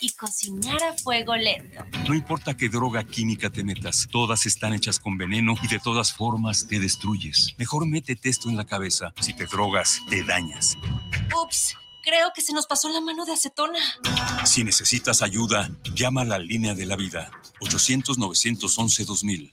y cocinar a fuego lento. No importa qué droga química te metas, todas están hechas con veneno y de todas formas te destruyes. Mejor métete esto en la cabeza. Si te drogas, te dañas. Ups, creo que se nos pasó la mano de acetona. Si necesitas ayuda, llama a la línea de la vida. 800-911-2000.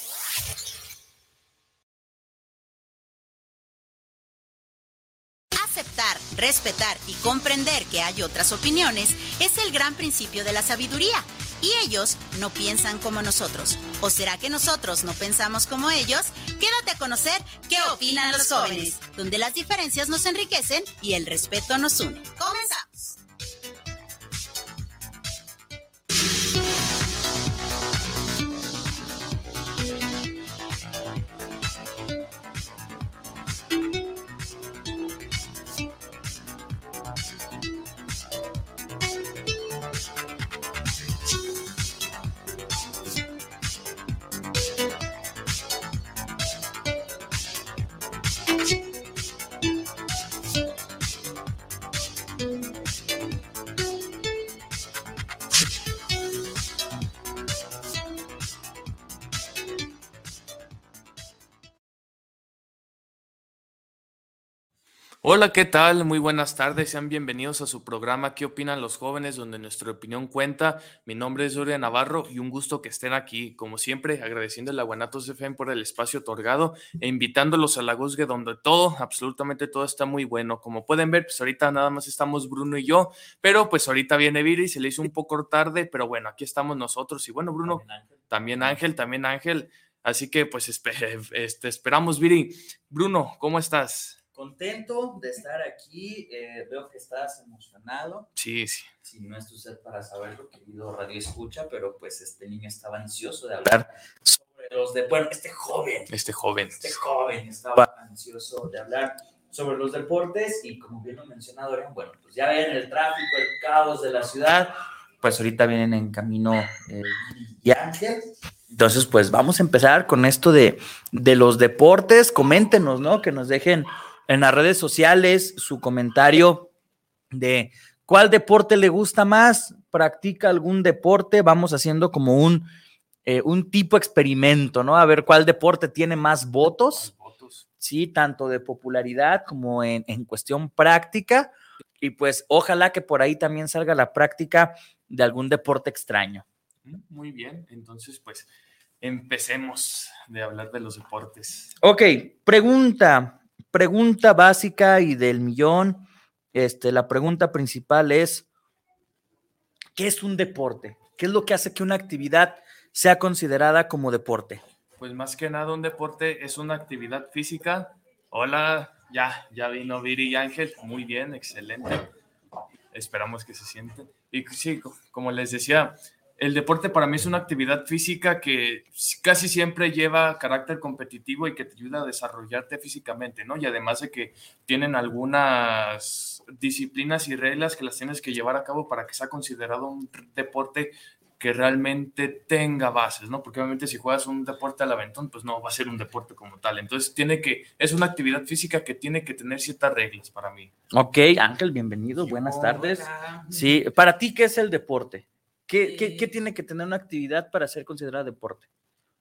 respetar y comprender que hay otras opiniones es el gran principio de la sabiduría y ellos no piensan como nosotros. ¿O será que nosotros no pensamos como ellos? Quédate a conocer qué opinan los jóvenes, donde las diferencias nos enriquecen y el respeto nos une. Comenzamos. Hola, ¿qué tal? Muy buenas tardes, sean bienvenidos a su programa ¿Qué opinan los jóvenes? donde nuestra opinión cuenta. Mi nombre es Doria Navarro y un gusto que estén aquí. Como siempre, agradeciendo a Guanatos FM por el espacio otorgado e invitándolos a la Guzgue donde todo, absolutamente todo está muy bueno. Como pueden ver, pues ahorita nada más estamos Bruno y yo, pero pues ahorita viene Viri, se le hizo un poco tarde, pero bueno, aquí estamos nosotros. Y bueno, Bruno, también Ángel, también Ángel. Así que pues este, esperamos, Viri. Bruno, ¿cómo estás? Contento de estar aquí. Eh, veo que estás emocionado. Sí, sí. Si no es usted para saberlo, querido Radio Escucha, pero pues este niño estaba ansioso de hablar sobre los de. Bueno, este joven. Este joven. Este joven estaba ansioso de hablar sobre los deportes y como bien lo mencionado, bueno, pues ya ven el tráfico, el caos de la ciudad. Pues ahorita vienen en camino eh, y Ángel. Entonces, pues vamos a empezar con esto de, de los deportes. Coméntenos, ¿no? Que nos dejen en las redes sociales su comentario de cuál deporte le gusta más, practica algún deporte, vamos haciendo como un, eh, un tipo experimento, ¿no? A ver cuál deporte tiene más votos, sí, tanto de popularidad como en, en cuestión práctica. Y pues ojalá que por ahí también salga la práctica de algún deporte extraño. Muy bien, entonces pues empecemos de hablar de los deportes. Ok, pregunta, pregunta básica y del millón, este, la pregunta principal es, ¿qué es un deporte? ¿Qué es lo que hace que una actividad sea considerada como deporte? Pues más que nada un deporte es una actividad física. Hola, ya, ya vino Viri y Ángel, muy bien, excelente. Esperamos que se sienten. Y sí, como les decía, el deporte para mí es una actividad física que casi siempre lleva carácter competitivo y que te ayuda a desarrollarte físicamente, ¿no? Y además de que tienen algunas disciplinas y reglas que las tienes que llevar a cabo para que sea considerado un deporte que realmente tenga bases, ¿no? Porque obviamente si juegas un deporte al aventón, pues no va a ser un deporte como tal. Entonces tiene que, es una actividad física que tiene que tener ciertas reglas para mí. Ok, Ángel, bienvenido, buenas tardes. Sí, para ti, ¿qué es el deporte? ¿Qué, tiene que tener una actividad para ser considerada deporte?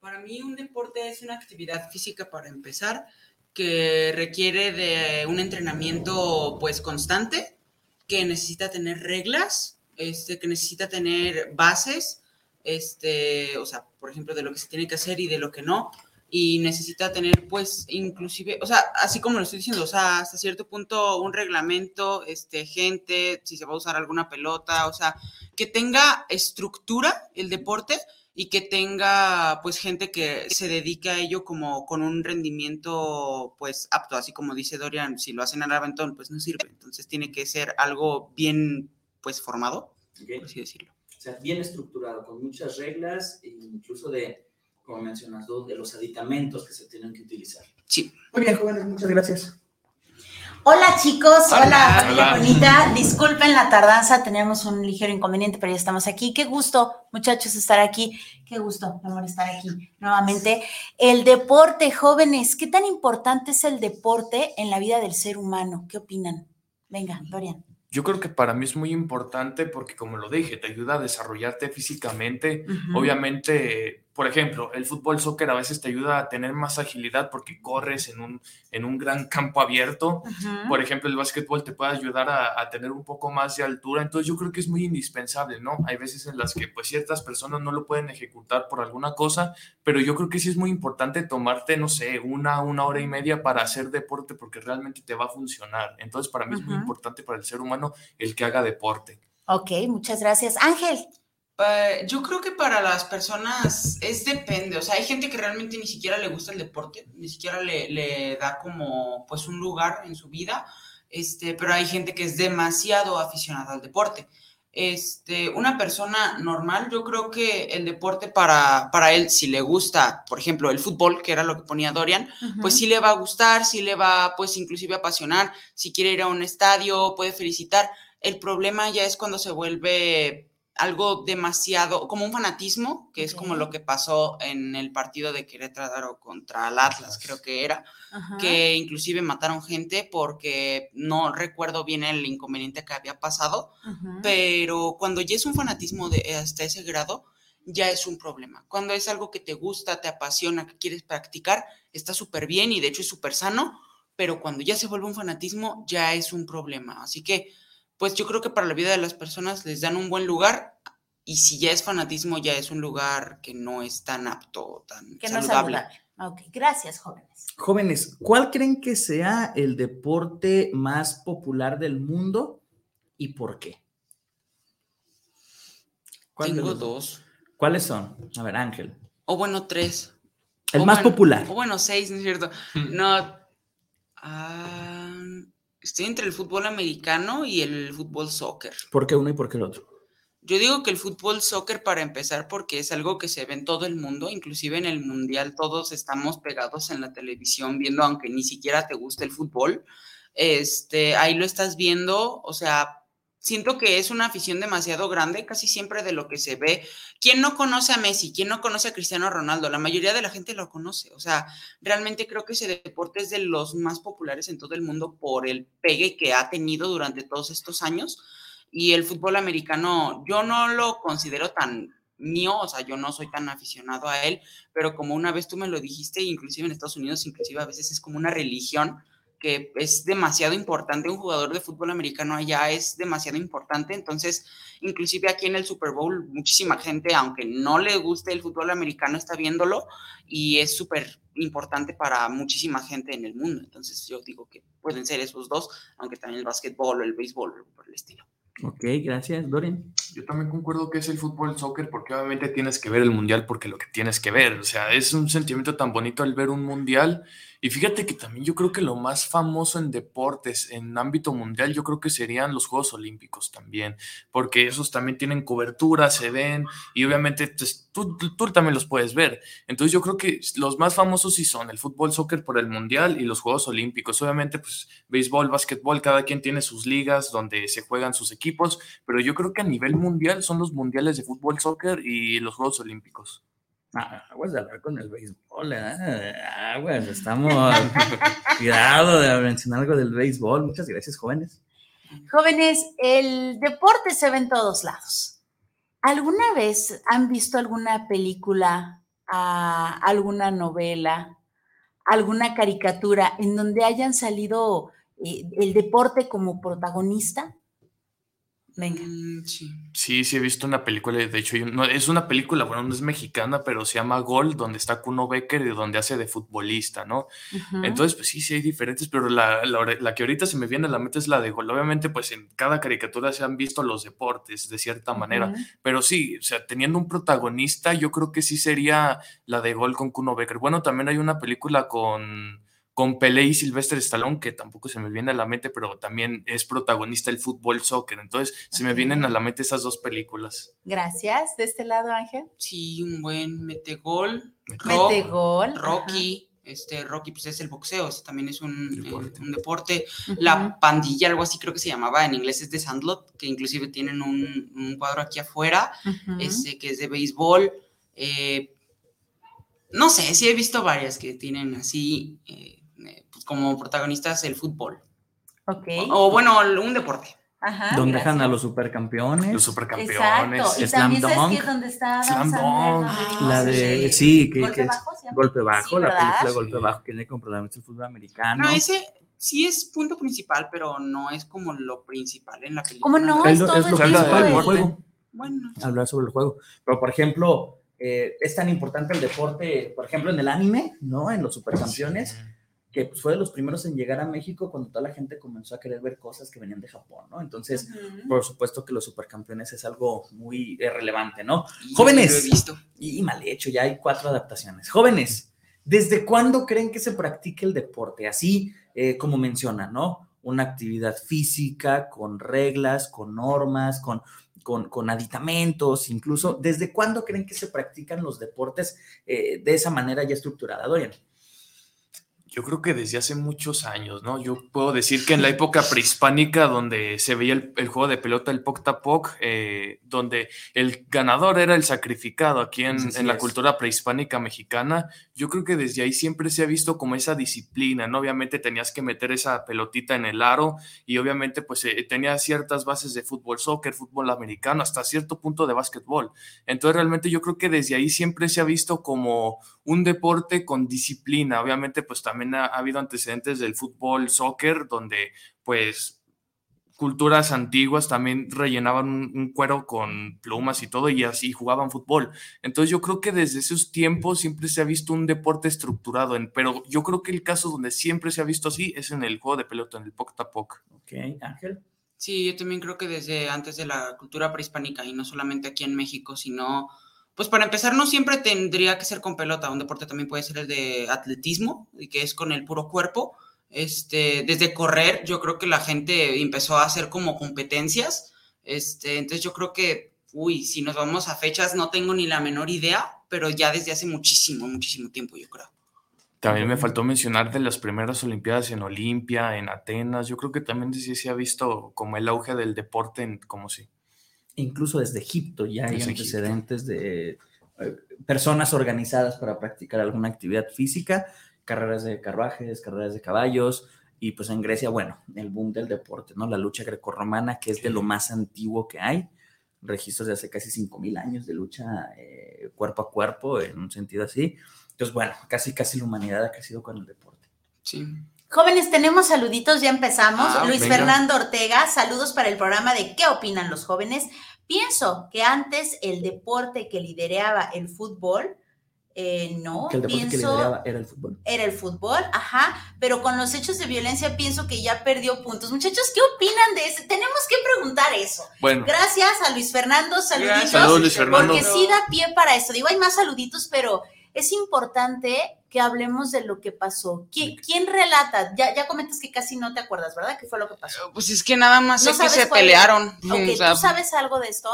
Para mí un deporte es una actividad física para empezar que requiere de un entrenamiento pues constante, que necesita tener reglas, este, que necesita tener bases, este, o sea, por ejemplo, de lo que se tiene que hacer y de lo que no, y necesita tener, pues, inclusive, o sea, así como lo estoy diciendo, o sea, hasta cierto punto un reglamento, este, gente, si se va a usar alguna pelota, o sea, que tenga estructura el deporte y que tenga, pues, gente que se dedique a ello como con un rendimiento, pues, apto, así como dice Dorian, si lo hacen al aventón, pues no sirve, entonces tiene que ser algo bien, pues, formado, por así decirlo. O sea, bien estructurado, con muchas reglas, incluso de como mencionas, de los aditamentos que se tienen que utilizar. Sí. Muy bien, jóvenes, muchas gracias. Hola chicos, hola, Hola. familia Hola. bonita. Disculpen la tardanza, tenemos un ligero inconveniente, pero ya estamos aquí. Qué gusto, muchachos, estar aquí. Qué gusto, mi amor, estar aquí nuevamente. El deporte, jóvenes, ¿qué tan importante es el deporte en la vida del ser humano? ¿Qué opinan? Venga, Dorian. Yo creo que para mí es muy importante porque, como lo dije, te ayuda a desarrollarte físicamente. Obviamente, por ejemplo, el fútbol, soccer a veces te ayuda a tener más agilidad porque corres en un, en un gran campo abierto. Por ejemplo, el básquetbol te puede ayudar a, a tener un poco más de altura. Entonces, yo creo que es muy indispensable, ¿no? Hay veces en las que, pues, ciertas personas no lo pueden ejecutar por alguna cosa, pero yo creo que sí es muy importante tomarte, no sé, una, una hora y media para hacer deporte porque realmente te va a funcionar. Entonces, para mí es muy importante para el ser humano el que haga deporte. Ok, muchas gracias. Ángel. Eh, yo creo que para las personas es depende, o sea, hay gente que realmente ni siquiera le gusta el deporte, ni siquiera le, le da como pues un lugar en su vida, este, pero hay gente que es demasiado aficionada al deporte. Este, una persona normal, yo creo que el deporte para, para él, si le gusta, por ejemplo, el fútbol, que era lo que ponía Dorian, pues sí le va a gustar, sí le va, pues inclusive apasionar, si quiere ir a un estadio, puede felicitar. El problema ya es cuando se vuelve algo demasiado, como un fanatismo, que es como lo que pasó en el partido de Querétaro contra el Atlas, creo que era, Ajá. que inclusive mataron gente porque no recuerdo bien el inconveniente que había pasado, pero cuando ya es un fanatismo de hasta ese grado, ya es un problema. Cuando es algo que te gusta, te apasiona, que quieres practicar, está súper bien y de hecho es súper sano, pero cuando ya se vuelve un fanatismo, ya es un problema. Así que, pues yo creo que para la vida de las personas les dan un buen lugar y si ya es fanatismo, ya es un lugar que no es tan apto, tan Que no es saludable. saludable. Ok, gracias, jóvenes. Jóvenes, ¿cuál creen que sea el deporte más popular del mundo y por qué? ¿Cuál de Tengo dos. ¿Cuáles son? A ver, Ángel. O bueno, tres. El O más bueno- popular. O bueno, seis, ¿no es cierto? No. ah, estoy entre el fútbol americano y el fútbol soccer. ¿Por qué uno y por qué el otro? Yo digo que el fútbol soccer para empezar porque es algo que se ve en todo el mundo, inclusive en el mundial todos estamos pegados en la televisión viendo aunque ni siquiera te guste el fútbol. Este, ahí lo estás viendo, o sea, siento que es una afición demasiado grande, casi siempre de lo que se ve. ¿Quién no conoce a Messi? ¿Quién no conoce a Cristiano Ronaldo? La mayoría de la gente lo conoce. O sea, realmente creo que ese deporte es de los más populares en todo el mundo por el pegue que ha tenido durante todos estos años. Y el fútbol americano, yo no lo considero tan mío, o sea, yo no soy tan aficionado a él, pero como una vez tú me lo dijiste, inclusive en Estados Unidos, inclusive a veces es como una religión que es demasiado importante, un jugador de fútbol americano allá es demasiado importante, entonces inclusive aquí en el Super Bowl muchísima gente, aunque no le guste el fútbol americano, está viéndolo y es súper importante para muchísima gente en el mundo, entonces yo digo que pueden ser esos dos, aunque también el básquetbol o el béisbol o por el estilo. Ok, gracias, Dorian. Yo también concuerdo que es el fútbol, soccer, porque obviamente tienes que ver el mundial porque lo que tienes que ver, o sea, es un sentimiento tan bonito el ver un mundial. Y fíjate que también yo creo que lo más famoso en deportes, en ámbito mundial, yo creo que serían los Juegos Olímpicos también, porque esos también tienen cobertura, se ven, y obviamente pues, tú, tú, también los puedes ver. Entonces yo creo que los más famosos sí son el fútbol, soccer por el mundial y los Juegos Olímpicos. Obviamente, pues béisbol, básquetbol, cada quien tiene sus ligas donde se juegan sus equipos, pero yo creo que a nivel mundial son los mundiales de fútbol, soccer y los Juegos Olímpicos. Aguas de hablar con el béisbol, ¿eh? Aguas, estamos. Cuidado de mencionar algo del béisbol. Muchas gracias, jóvenes. Jóvenes, el deporte se ve en todos lados. ¿Alguna vez han visto alguna película, ah, alguna novela, alguna caricatura en donde hayan salido eh, el deporte como protagonista? Venga. Mm, sí. Sí, sí he visto una película, de hecho, no, es una película, bueno, no es mexicana, pero se llama Gol, donde está Kuno Becker y donde hace de futbolista, ¿no? Entonces, pues sí, sí hay diferentes, pero la, la, la que ahorita se me viene a la mente es la de Gol. Obviamente, pues en cada caricatura se han visto los deportes de cierta manera, pero sí, o sea, teniendo un protagonista, yo creo que sí sería la de Gol con Kuno Becker. Bueno, también hay una película con, con Pelé y Sylvester Stallone, que tampoco se me viene a la mente, pero también es protagonista el fútbol soccer. Entonces, se me vienen a la mente esas dos películas. Gracias. De este lado, Ángel. Sí, un buen metegol. Mete gol. Rocky, Este, Rocky, pues es el boxeo, también es un Deporte. eh, un deporte. La pandilla, algo así creo que se llamaba, en inglés es de Sandlot, que inclusive tienen un, un cuadro aquí afuera, Ujú. este, que es de béisbol. eh, no sé, sí he visto varias que tienen así eh, como protagonistas el fútbol. Ok. O bueno, un deporte. Ajá. Donde gracias. dejan a los supercampeones. Los supercampeones. Exacto. Y Slam también sabes Dunk. que es donde está Slam Dunk. vimos La Ah, de, sí. sí, que, Golpe que es bajo. Golpe Bajo, Sí, la ¿verdad? película Sí. Golpe Bajo, que tiene como protagonista el fútbol americano. No, ese sí es punto principal, pero no es como lo principal en la película. ¿Cómo no? Es todo es el lo habla tiempo del principal del de- juego. Bueno, hablar sobre el juego. Pero, por ejemplo, eh, es tan importante el deporte, por ejemplo, en el anime, ¿no? En los supercampeones, que pues, fue de los primeros en llegar a México cuando toda la gente comenzó a querer ver cosas que venían de Japón, ¿no? Entonces, por supuesto que los supercampeones es algo muy relevante, ¿no? y Jóvenes. Lo he visto. Y mal hecho, ya hay cuatro adaptaciones. Jóvenes, ¿desde cuándo creen que se practique el deporte? Así eh, como menciona, ¿no? Una actividad física, con reglas, con normas, con, con, con aditamentos, incluso. ¿Desde cuándo creen que se practican los deportes eh, de esa manera ya estructurada, Dorian? Yo creo que desde hace muchos años, ¿no? Yo puedo decir que en la época prehispánica, donde se veía el, el juego de pelota, el poc tapoc, eh, donde el ganador era el sacrificado aquí en, la es. cultura prehispánica mexicana, yo creo que desde ahí siempre se ha visto como esa disciplina, ¿no? Obviamente tenías que meter esa pelotita en el aro y obviamente pues eh, tenía ciertas bases de fútbol, soccer, fútbol americano, hasta cierto punto de básquetbol. Entonces realmente yo creo que desde ahí siempre se ha visto como un deporte con disciplina. Obviamente, pues también ha, ha habido antecedentes del fútbol, soccer, donde pues culturas antiguas también rellenaban un, un cuero con plumas y todo y así jugaban fútbol. Entonces yo creo que desde esos tiempos siempre se ha visto un deporte estructurado, en, pero yo creo que el caso donde siempre se ha visto así es en el juego de pelota, en el poc tapoc. Ok, Ángel. Sí, yo también creo que desde antes de la cultura prehispánica y no solamente aquí en México, sino, pues para empezar, no siempre tendría que ser con pelota. Un deporte también puede ser el de atletismo, y que es con el puro cuerpo. Este, desde correr, yo creo que la gente empezó a hacer como competencias. Este, entonces yo creo que, uy, si nos vamos a fechas, no tengo ni la menor idea, pero ya desde hace muchísimo, muchísimo tiempo, yo creo. También me faltó mencionar de las primeras Olimpiadas en Olimpia, en Atenas. Yo creo que también sí se ha visto como el auge del deporte, en, como si. Incluso desde Egipto ya hay Desde Egipto. antecedentes de eh, personas organizadas para practicar alguna actividad física, carreras de carruajes, carreras de caballos, y pues en Grecia, bueno, el boom del deporte, ¿no? La lucha grecorromana, que es de lo más antiguo que hay, registros de hace casi 5.000 años de lucha eh, cuerpo a cuerpo, en un sentido así. Entonces, bueno, casi, casi la humanidad ha crecido con el deporte. Sí. Jóvenes, tenemos saluditos, ya empezamos. Ah, Luis venga. Fernando Ortega, saludos para el programa de ¿Qué opinan los jóvenes? Pienso que antes el deporte que lideraba el fútbol, eh, no, Que el deporte que pienso lideraba era el fútbol. era el fútbol, ajá, pero con los hechos de violencia pienso que ya perdió puntos. Muchachos, ¿qué opinan de eso? Tenemos que preguntar eso. Bueno, Gracias a Luis Fernando, saluditos. Saludos, Luis Fernando. Porque sí da pie para esto. Digo, hay más saluditos, pero es importante que hablemos de lo que pasó. ¿Qui- ¿Quién, relata? Ya, ya comentas que casi no te acuerdas, ¿verdad? ¿Qué fue lo que pasó? Pues es que nada más No sé que sabes se pelearon. Ok, O sea, ¿tú sabes algo de esto?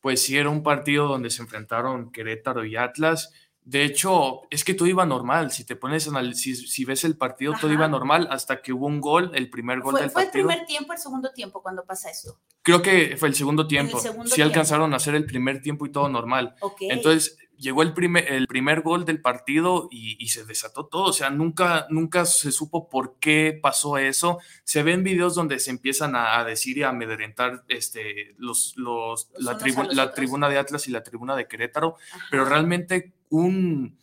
pues sí, era un partido donde se enfrentaron Querétaro y Atlas. De hecho, es que todo iba normal. Si te pones a si, si ves el partido, todo iba normal hasta que hubo un gol, el primer gol ¿Fue, del fue el partido. primer tiempo, el segundo tiempo cuando pasa esto? Creo que fue el segundo tiempo. segundo sí tiempo. alcanzaron a hacer el primer tiempo y todo normal. Entonces llegó el primer, el primer gol del partido y, y se desató todo. O sea, nunca, nunca se supo por qué pasó eso. Se ven videos donde se empiezan a, a decir y a amedrentar este, los, los, Los la, tribu- tribuna de Atlas y la tribuna de Querétaro, Ajá. pero realmente un,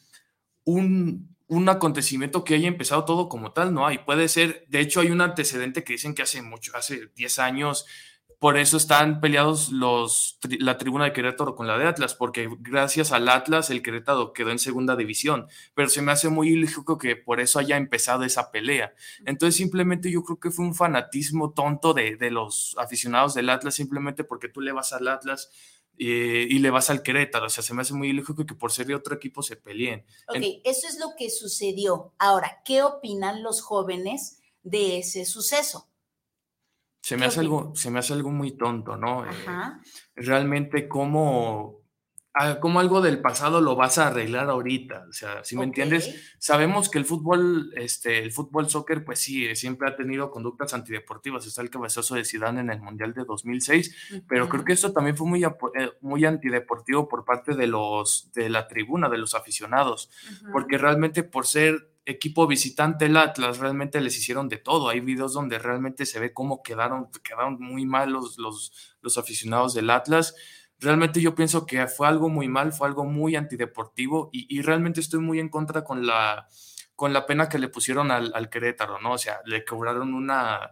un, un acontecimiento que haya empezado todo como tal, no hay. Puede ser, de hecho, hay un antecedente que dicen que hace mucho, hace 10 años, por eso están peleados los, la tribuna de Querétaro con la de Atlas, porque gracias al Atlas el Querétaro quedó en segunda división, pero se me hace muy ilógico que por eso haya empezado esa pelea. Entonces simplemente yo creo que fue un fanatismo tonto de, de los aficionados del Atlas, simplemente porque tú le vas al Atlas eh, y le vas al Querétaro, o sea, se me hace muy ilógico que por ser de otro equipo se peleen. Ok, En- eso es lo que sucedió. Ahora, ¿qué opinan los jóvenes de ese suceso? Se me, ¿Qué hace algo, se me hace algo muy tonto, ¿no? Eh, Ajá. realmente cómo como algo del pasado lo vas a arreglar ahorita, o sea, si me Ok. entiendes, sabemos que el fútbol, este, el fútbol soccer, pues sí, eh, siempre ha tenido conductas antideportivas, está el cabezazo de Zidane en el Mundial de 2006, pero creo que esto también fue muy, eh, muy antideportivo por parte de los, de la tribuna, de los aficionados, porque realmente por ser equipo visitante el Atlas, realmente les hicieron de todo. Hay videos donde realmente se ve cómo quedaron, quedaron muy mal los, los, los aficionados del Atlas. Realmente yo pienso que fue algo muy mal, fue algo muy antideportivo y, y realmente estoy muy en contra con la, con la pena que le pusieron al, al Querétaro, ¿no? O sea, le cobraron una,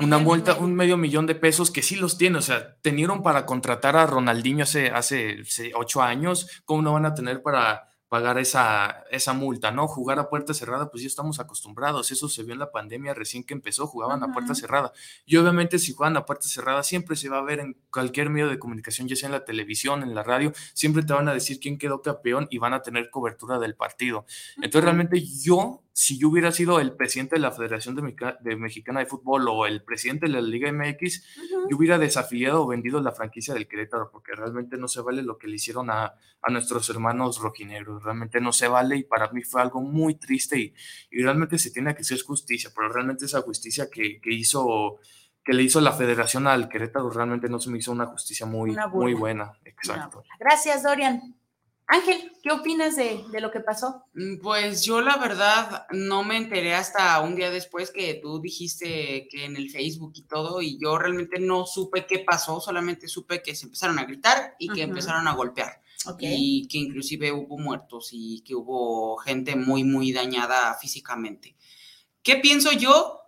una multa, un medio millón de pesos que sí los tiene, o sea, tenieron para contratar a Ronaldinho hace, hace se- ocho años, ¿cómo no van a tener para pagar esa, esa multa, ¿no? Jugar a puerta cerrada, pues ya estamos acostumbrados, eso se vio en la pandemia recién que empezó, jugaban a puerta cerrada. Y obviamente si juegan a puerta cerrada, siempre se va a ver en cualquier medio de comunicación, ya sea en la televisión, en la radio, siempre te van a decir quién quedó campeón y van a tener cobertura del partido. Entonces, realmente yo, si yo hubiera sido el presidente de la Federación de, Meca- de Mexicana de Fútbol o el presidente de la Liga MX, yo hubiera desafiado o vendido la franquicia del Querétaro, porque realmente no se vale lo que le hicieron a, a nuestros hermanos rojinegros, realmente no se vale y para mí fue algo muy triste y, y realmente se tiene que hacer justicia, pero realmente esa justicia que, que hizo que le hizo la federación al Querétaro realmente no se me hizo una justicia muy, Una muy buena, exacto. Gracias, Dorian. Ángel, ¿qué opinas de, de lo que pasó? Mm, Pues yo la verdad no me enteré hasta un día después que tú dijiste que en el Facebook y todo, y yo realmente no supe qué pasó, solamente supe que se empezaron a gritar y que empezaron a golpear. Y que inclusive hubo muertos y que hubo gente muy, muy dañada físicamente. ¿Qué pienso yo?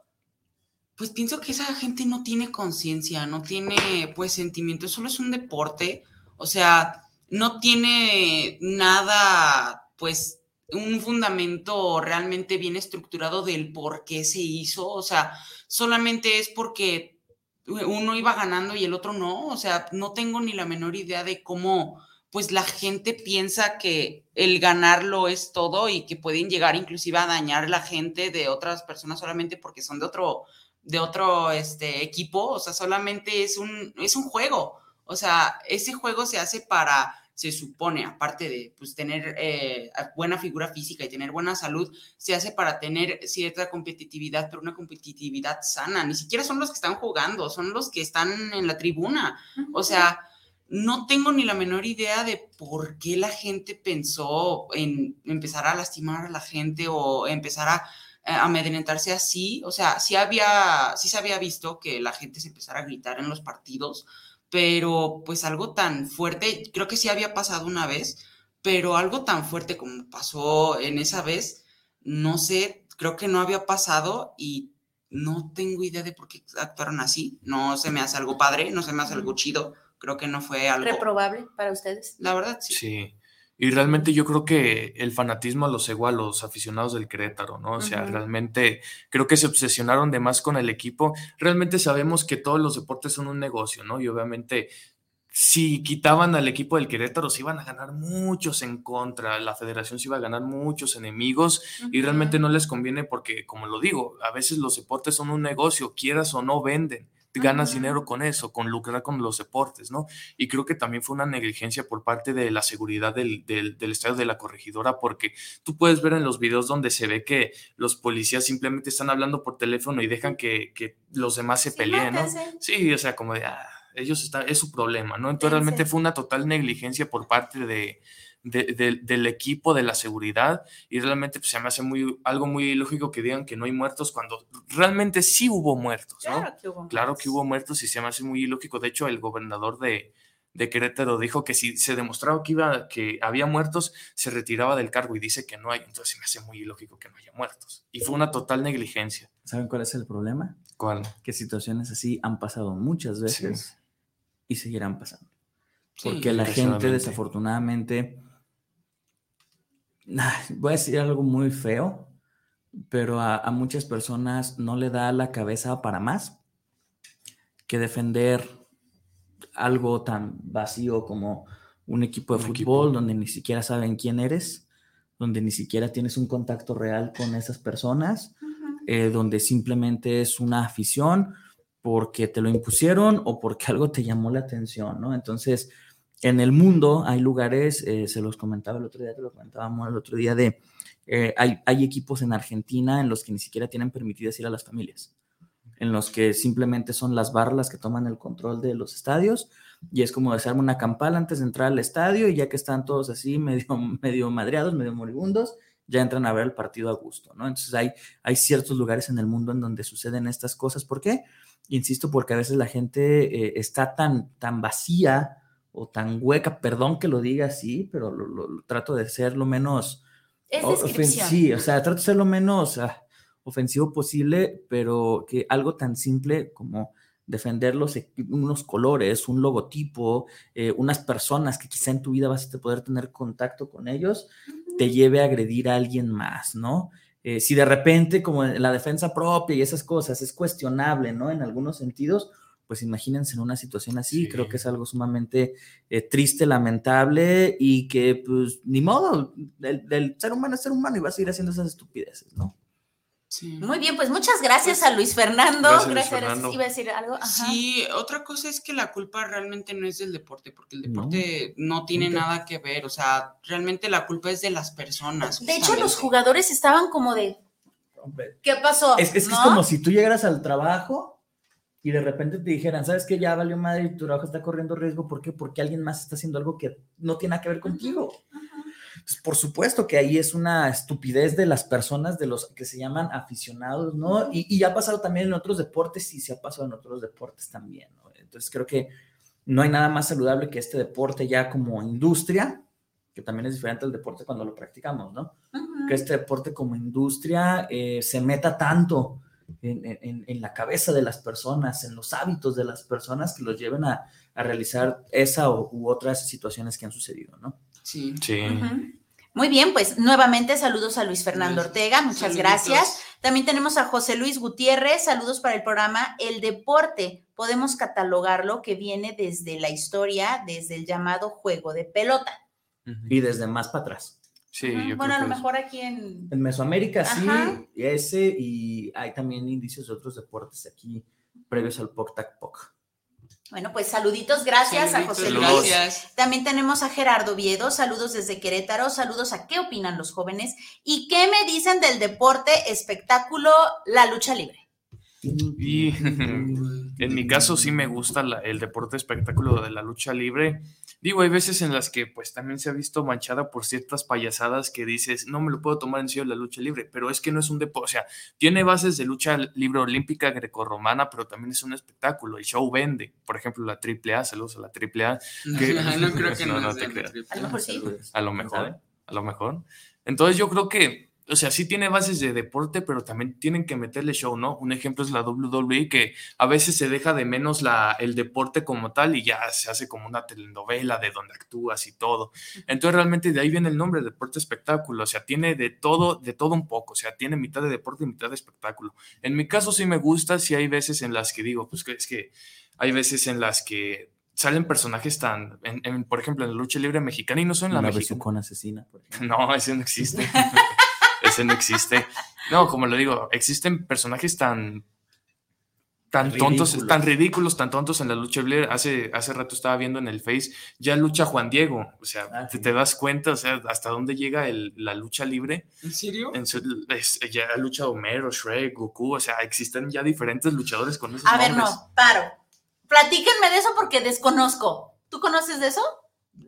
Pues pienso que esa gente no tiene conciencia, no tiene pues sentimiento, solo es un deporte, o sea, no tiene nada pues un fundamento realmente bien estructurado del por qué se hizo, o sea, solamente es porque uno iba ganando y el otro no, o sea, no tengo ni la menor idea de cómo pues la gente piensa que el ganarlo es todo y que pueden llegar inclusive a dañar la gente de otras personas solamente porque son de otro de otro este equipo, o sea, solamente es un es un juego. O sea, ese juego se hace para se supone, aparte de pues, tener eh, buena figura física y tener buena salud, se hace para tener cierta competitividad, pero una competitividad sana. Ni siquiera son los que están jugando, son los que están en la tribuna. O sea, no tengo ni la menor idea de por qué la gente pensó en empezar a lastimar a la gente o empezar a eh, amedrentarse así. O sea, sí había, sí se había visto que la gente se empezara a gritar en los partidos, pero pues algo tan fuerte, creo que sí había pasado una vez, pero algo tan fuerte como pasó en esa vez, no sé, creo que no había pasado y no tengo idea de por qué actuaron así. No se me hace algo padre, no se me hace algo chido. Creo que no fue algo. ¿Reprobable para ustedes? La verdad, sí. Sí. Y realmente yo creo que el fanatismo los cegó a los aficionados del Querétaro, ¿no? O sea, Ujú. realmente creo que se obsesionaron de más con el equipo. Realmente sabemos que todos los deportes son un negocio, ¿no? Y obviamente si quitaban al equipo del Querétaro, se iban a ganar muchos en contra, la federación se iba a ganar muchos enemigos y realmente no les conviene porque, como lo digo, a veces los deportes son un negocio, quieras o no venden, ganas dinero con eso, con lucrar con los deportes, ¿no? Y creo que también fue una negligencia por parte de la seguridad del, del, del estadio de la corregidora, porque tú puedes ver en los videos donde se ve que los policías simplemente están hablando por teléfono y dejan que, que los demás se Sí, peleen, ¿no? Sí, o sea, como de, ah, ellos están, es su problema, ¿no? Entonces realmente fue una total negligencia por parte de, de- de- del equipo de la seguridad y realmente pues, se me hace muy, algo muy ilógico que digan que no hay muertos cuando realmente sí hubo muertos, ¿no? Claro que hubo. Claro que hubo muertos y se me hace muy ilógico. De hecho, el gobernador de, de Querétaro dijo que si se demostraba que, iba, que había muertos, se retiraba del cargo y dice que no hay. Entonces se me hace muy ilógico que no haya muertos. Y fue una total negligencia. ¿Saben cuál es el problema? ¿Cuál? Que situaciones así han pasado muchas veces y seguirán pasando. Sí, Porque la gente desafortunadamente, voy a decir algo muy feo, pero a, a muchas personas no le da la cabeza para más que defender algo tan vacío como un equipo de Un fútbol equipo. donde ni siquiera saben quién eres, donde ni siquiera tienes un contacto real con esas personas, eh, donde simplemente es una afición porque te lo impusieron o porque algo te llamó la atención, ¿no? Entonces, en el mundo hay lugares, eh, se los comentaba el otro día, te lo comentábamos el otro día, de eh, hay, hay equipos en Argentina en los que ni siquiera tienen permitidas ir a las familias, en los que simplemente son las barras que toman el control de los estadios y es como hacerme una campal antes de entrar al estadio y ya que están todos así medio, medio madreados, medio moribundos, ya entran a ver el partido a gusto, ¿no? Entonces hay, hay ciertos lugares en el mundo en donde suceden estas cosas. ¿Por qué? Insisto, porque a veces la gente eh, está tan, tan vacía o tan hueca, perdón que lo diga así, pero lo, lo- lo trato de ser lo menos... Es o- ofen- descripción. Sí, o sea, trato de ser lo menos ah, ofensivo posible, pero que algo tan simple como defender los, unos colores, un logotipo, eh, unas personas que quizá en tu vida vas a poder tener contacto con ellos, te lleve a agredir a alguien más, ¿no? Eh, si de repente, como la defensa propia y esas cosas, es cuestionable, ¿no? En algunos sentidos, pues imagínense en una situación así, Sí. creo que es algo sumamente eh, triste, lamentable y que, pues, ni modo, del, del ser humano es ser humano y va a seguir haciendo esas estupideces, ¿no? Sí. Muy bien, pues muchas gracias a Luis Fernando. Gracias, Gracias, Luis Fernando. Iba a decir algo. Ajá. Sí, otra cosa es que la culpa realmente no es del deporte, porque el deporte no, tiene nada que ver, o sea, realmente la culpa es de las personas. De hecho, los jugadores estaban como de, ¿qué pasó? Es, es que es como si tú llegaras al trabajo y de repente te dijeran, ¿sabes qué? Ya valió madre y tu trabajo está corriendo riesgo. ¿Por qué? Porque alguien más está haciendo algo que no tiene nada que ver contigo. Pues, por supuesto que ahí es una estupidez de las personas, de los que se llaman aficionados, ¿no? Y, y ha pasado también en otros deportes y se ha pasado en otros deportes también, ¿no? Entonces creo que no hay nada más saludable que este deporte ya como industria, que también es diferente al deporte cuando lo practicamos, ¿no? Que este deporte como industria eh, se meta tanto en, en- en la cabeza de las personas, en los hábitos de las personas que los lleven a, a realizar esa o, u otras situaciones que han sucedido, ¿no? Sí. Sí. Muy bien, pues nuevamente saludos a Luis Fernando Luis, Ortega, muchas saluditos. gracias. También tenemos a José Luis Gutiérrez, saludos para el programa El Deporte. Podemos catalogarlo que viene desde la historia, desde el llamado juego de pelota. Y desde más para atrás. Sí, Ujú. yo bueno, a lo que es- mejor aquí en... En Mesoamérica sí, Ajá. y ese, y hay también indicios de otros deportes aquí previos al POC TAC POC. Bueno, pues saluditos, gracias a José. Luis. Gracias. También tenemos a Gerardo Viedo, saludos desde Querétaro, saludos a qué opinan los jóvenes y qué me dicen del deporte, espectáculo, la lucha libre. Y en mi caso sí me gusta la- el deporte espectáculo de la lucha libre. Digo, hay veces en las que pues también se ha visto manchada por ciertas payasadas que dices, no me lo puedo tomar en serio la lucha libre, pero es que no es un deporte, o sea, tiene bases de lucha libre olímpica grecorromana, pero también es un espectáculo, el show vende. Por ejemplo, la AAA, saludos a la AAA, Que- no creo que No, no, no sea te la creas. triple. A lo mejor sí. a lo ¿Quién mejor, a lo mejor. Entonces yo creo que, o sea, sí tiene bases de deporte, pero también tienen que meterle show, ¿no? Un ejemplo es la WWE, que a veces se deja de menos la, el deporte como tal y ya se hace como una telenovela de donde actúas y todo. Entonces realmente de ahí viene el nombre, deporte espectáculo, o sea, tiene de todo, de todo un poco, o sea, tiene mitad de deporte y mitad de espectáculo. En mi caso sí me gusta, sí hay veces en las que digo, pues que es que hay veces en las que salen personajes tan, en- en, por ejemplo, en la lucha libre mexicana y no son la mexicana. besucona asesina, por. No, ese no existe. ese no existe. No, como lo digo, existen personajes tan tan tontos, tan ridículos, tan tontos en la lucha libre. Hace, hace rato estaba viendo en el Face, ya lucha Juan Diego. O sea, Ah, te, sí. te das cuenta, o sea, hasta dónde llega el- la lucha libre. ¿En serio? En su- es- ya ha luchado Homero, Shrek, Goku, o sea, existen ya diferentes luchadores con esos A ver, no, paro. Platíquenme de eso porque desconozco. ¿Tú conoces de eso?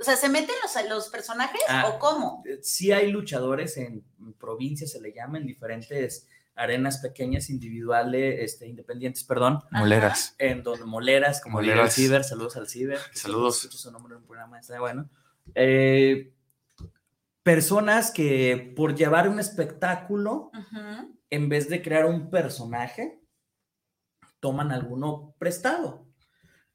O sea, ¿se meten los, los personajes Ah. o cómo? Eh, sí hay luchadores en provincias, se le llama, en diferentes arenas pequeñas, individuales, este, independientes, perdón, Moleras. en donde moleras, como diría el Moleras. Ciber, saludos al Ciber. Saludos. escucho su nombre en un programa, está bueno. Eh, personas que por llevar un espectáculo, en vez de crear un personaje, toman alguno prestado.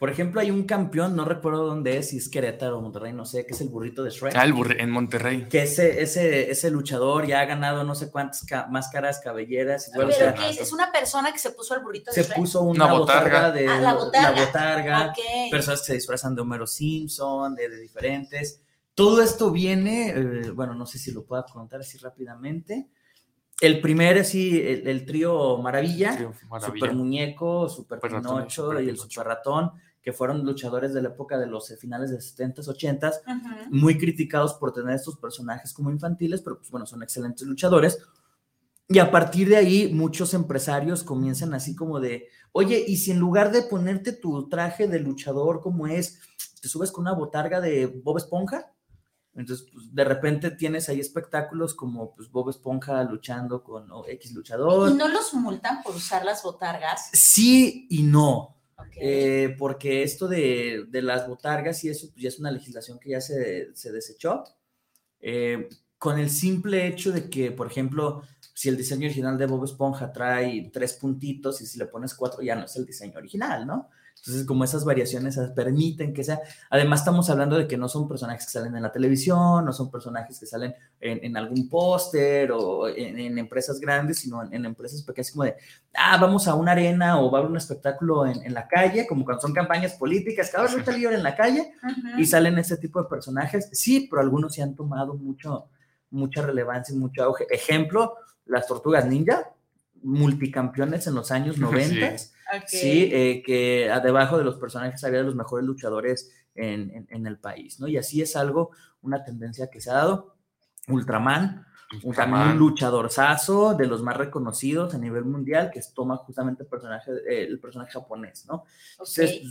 Por ejemplo, hay un campeón, no recuerdo dónde es, si es Querétaro o Monterrey, no sé, que es el burrito de Shrek Ah, el burri- en Monterrey. que ese, ese, ese luchador ya ha ganado no sé cuántas ca- máscaras, cabelleras. Igual, o ¿Pero sea, qué es? ¿Es una persona que se puso el burrito de se Shrek? puso una, Una botarga. botarga. de Ah, la botarga. botarga, Ok. personas que se disfrazan de Homero Simpson, de, de diferentes. Todo esto viene, eh, bueno, no sé si lo pueda contar así rápidamente. El primer, así, el, el trío Maravilla, maravilla. Super Muñeco, Super Super ratón y Pinocho Super y el Pinocho. Super Ratón, que fueron luchadores de la época de los eh, finales de 70s, 80s, Ujú. muy criticados por tener estos personajes como infantiles, pero pues bueno, son excelentes luchadores. Y a partir de ahí, muchos empresarios comienzan así como de, oye, y si en lugar de ponerte tu traje de luchador como es, te subes con una botarga de Bob Esponja? Entonces, pues, de repente tienes ahí espectáculos como pues, Bob Esponja luchando con X luchador. ¿Y no los multan por usar las botargas? Sí y no. Eh, porque esto de, de las botargas y eso pues ya es una legislación que ya se, se desechó. Eh, con el simple hecho de que, por ejemplo, si el diseño original de Bob Esponja trae tres puntitos y si le pones cuatro ya no es el diseño original, ¿no? Entonces, como esas variaciones permiten que sea. Además, estamos hablando de que no son personajes que salen en la televisión, no son personajes que salen en, en algún póster o en, en empresas grandes, sino en, en empresas pequeñas, como de, ah, vamos a una arena o va a haber un espectáculo en, en la calle, como cuando son campañas políticas, cada vez lucha libre en la calle y salen ese tipo de personajes. Sí, pero algunos sí han tomado mucho, mucha relevancia y mucho auge. Ejemplo, las tortugas ninja, multicampeones en los años 90. Sí. Sí, eh, que a- debajo de los personajes había de los mejores luchadores en, en- en el país, ¿no? Y así es algo, una tendencia que se ha dado. Ultraman, un, también un Ultraman. luchadorzazo de los más reconocidos a nivel mundial, que es- toma justamente el personaje, eh, el personaje japonés, ¿no? Entonces,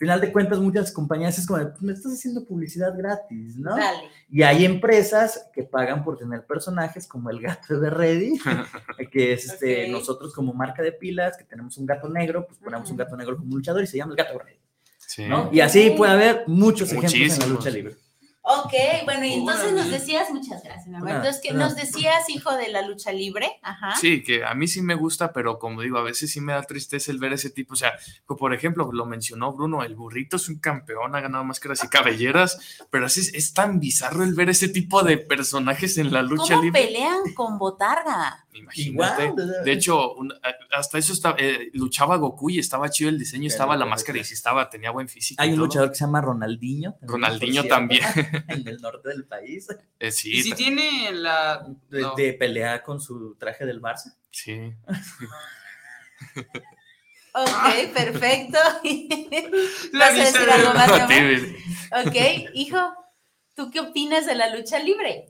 final de cuentas, muchas compañías es como, de, "Pues, me estás haciendo publicidad gratis, ¿no? Dale. Y hay empresas que pagan por tener personajes como el gato de Reddy, que es este, nosotros como marca de pilas, que tenemos un gato negro, pues ponemos un gato negro como luchador y se llama el gato Reddy, Sí. ¿no? Y así puede haber muchos ejemplos en la lucha libre. Ok, bueno, y entonces nos decías, muchas gracias, mi amor. Entonces, que nos decías, hijo de la lucha libre, ajá. Sí, que a mí sí me gusta, pero como digo, a veces sí me da tristeza el ver ese tipo. O sea, como por ejemplo, lo mencionó Bruno, el burrito es un campeón, ha ganado máscaras y cabelleras, pero así es, es tan bizarro el ver ese tipo de personajes en la lucha ¿Cómo libre. pelean con botarga? Imagínate. Igual, De hecho, un- hasta eso estaba, eh, luchaba Goku y estaba chido el diseño, Pero estaba la máscara y sí estaba, tenía buen físico. y Hay un todo. luchador que se llama Ronaldinho. Ronaldinho también. En el norte del país. Eh, sí, Y si tiene la. De, No. de pelear con su traje del Barça. sí. Ok, perfecto. La ¿Vas a decir algo más. Ok, hijo, ¿tú qué opinas de la lucha libre?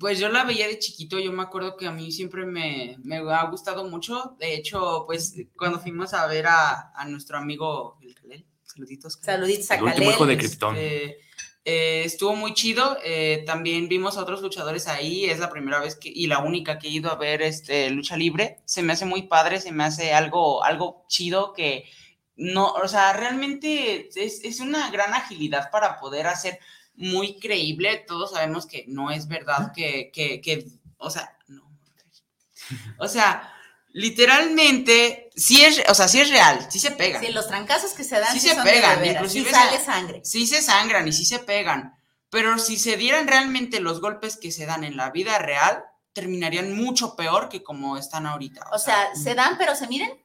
Pues yo la veía de chiquito, yo me acuerdo que a mí siempre me, me ha gustado mucho. De hecho, pues cuando fuimos a ver a, a nuestro amigo el Kalel, saluditos. Kalel. Saluditos a El último hijo de. Krypton. Este, eh, estuvo muy chido. eh, también vimos a otros luchadores ahí. Es la primera vez que, y la única que he ido a ver este, lucha libre. Se me hace muy padre, se me hace algo, algo chido que no, o sea, realmente es, es una gran agilidad para poder hacer muy creíble. Todos sabemos que no es verdad que, que, que o sea, no. O sea, literalmente, sí es, o sea, sí es real, sí se pega. Sí, los trancazos que se dan Sí sí, se son de pegan, veras, sí inclusive sale sangre. sí se sangran y sí se pegan, pero si se dieran realmente los golpes que se dan en la vida real, terminarían mucho peor que como están ahorita. O sea, ¿se dan pero se miden?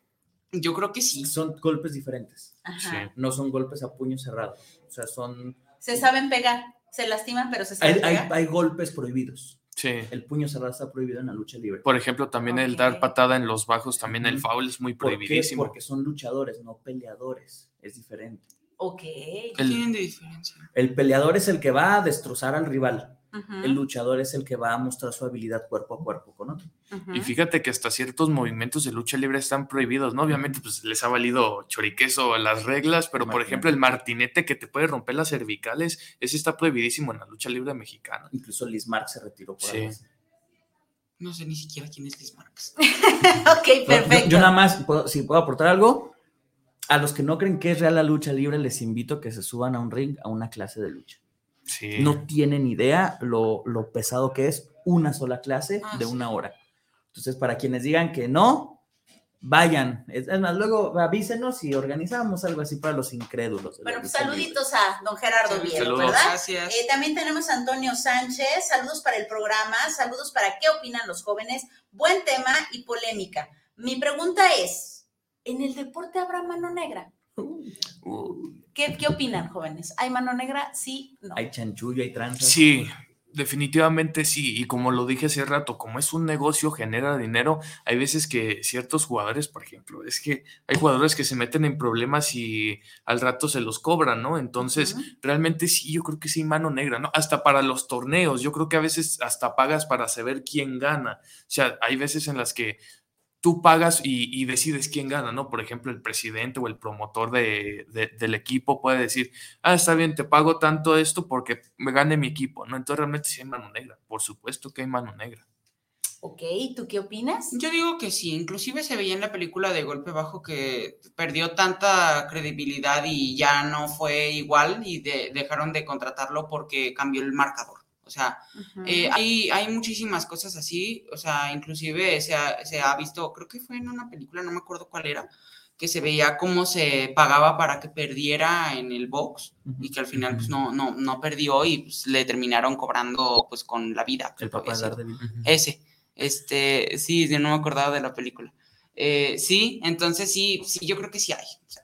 yo creo que sí. Son golpes diferentes. Ajá. Sí. No son golpes a puño cerrado. O sea, son. Se saben pegar, se lastiman pero se saben Hay, pegar. hay golpes prohibidos. Sí. El puño cerrado está prohibido en la lucha libre. Por ejemplo, también el dar patada en los bajos, también el foul es muy ¿Por qué? prohibidísimo. Porque son luchadores, no peleadores. Es diferente. Ok. ¿Qué El- tienen de diferencia? El peleador es el que va a destrozar al rival. El luchador es el que va a mostrar su habilidad cuerpo a cuerpo con otro. Y fíjate que hasta ciertos movimientos de lucha libre están prohibidos, ¿no? Obviamente, pues les ha valido choriqueso las reglas, pero por ejemplo, el martinete que te puede romper las cervicales, ese está prohibidísimo en la lucha libre mexicana. Incluso Liz Mark se retiró por Sí. No sé ni siquiera quién es Liz Marx. ok, perfecto. Yo, yo nada más, puedo- si puedo aportar algo, a los que no creen que es real la lucha libre, les invito a que se suban a un ring, a una clase de lucha. Sí. No tienen idea lo, lo pesado que es una sola clase Ah, de sí. una hora. Entonces, para quienes digan que no, vayan. Es es más, luego avísenos y organizamos algo así para los incrédulos. Bueno, pues libre. saluditos a don Gerardo Viero, Saludos. ¿verdad? Gracias. Eh, también tenemos a Antonio Sánchez, saludos para el programa, saludos para qué opinan los jóvenes, buen tema y polémica. Mi pregunta es, ¿en el deporte habrá mano negra? Uh, ¿Qué, qué opinan, jóvenes? ¿Hay mano negra? Sí, no. Hay chanchullo, hay tranzas. sí, Definitivamente sí, y como lo dije hace rato, como es un negocio, genera dinero, hay veces que ciertos jugadores, por ejemplo, es que hay jugadores que se meten en problemas y al rato se los cobran, ¿no? Entonces, realmente sí, yo creo que sí, mano negra, ¿no? Hasta para los torneos, yo creo que a veces hasta pagas para saber quién gana. O sea, hay veces en las que tú pagas y, decides quién gana, ¿no? Por ejemplo, el presidente o el promotor de, del equipo puede decir, ah, está bien, te pago tanto esto porque me gane mi equipo, ¿no? Entonces realmente sí hay mano negra, por supuesto que hay mano negra. Ok, ¿tú qué opinas? Yo digo que sí, inclusive se veía en la película de Golpe Bajo que perdió tanta credibilidad y ya no fue igual y dejaron de contratarlo porque cambió el marcador. O sea, eh, hay, hay muchísimas cosas así, o sea, inclusive se ha, se ha visto, creo que fue en una película, no me acuerdo cuál era, que se veía cómo se pagaba para que perdiera en el box y que al final pues no, no, no perdió y pues, le terminaron cobrando pues con la vida. El papá ese, de Ese, este, sí, no me acordaba de la película. Eh, sí, entonces sí, sí, yo creo que sí hay. O sea,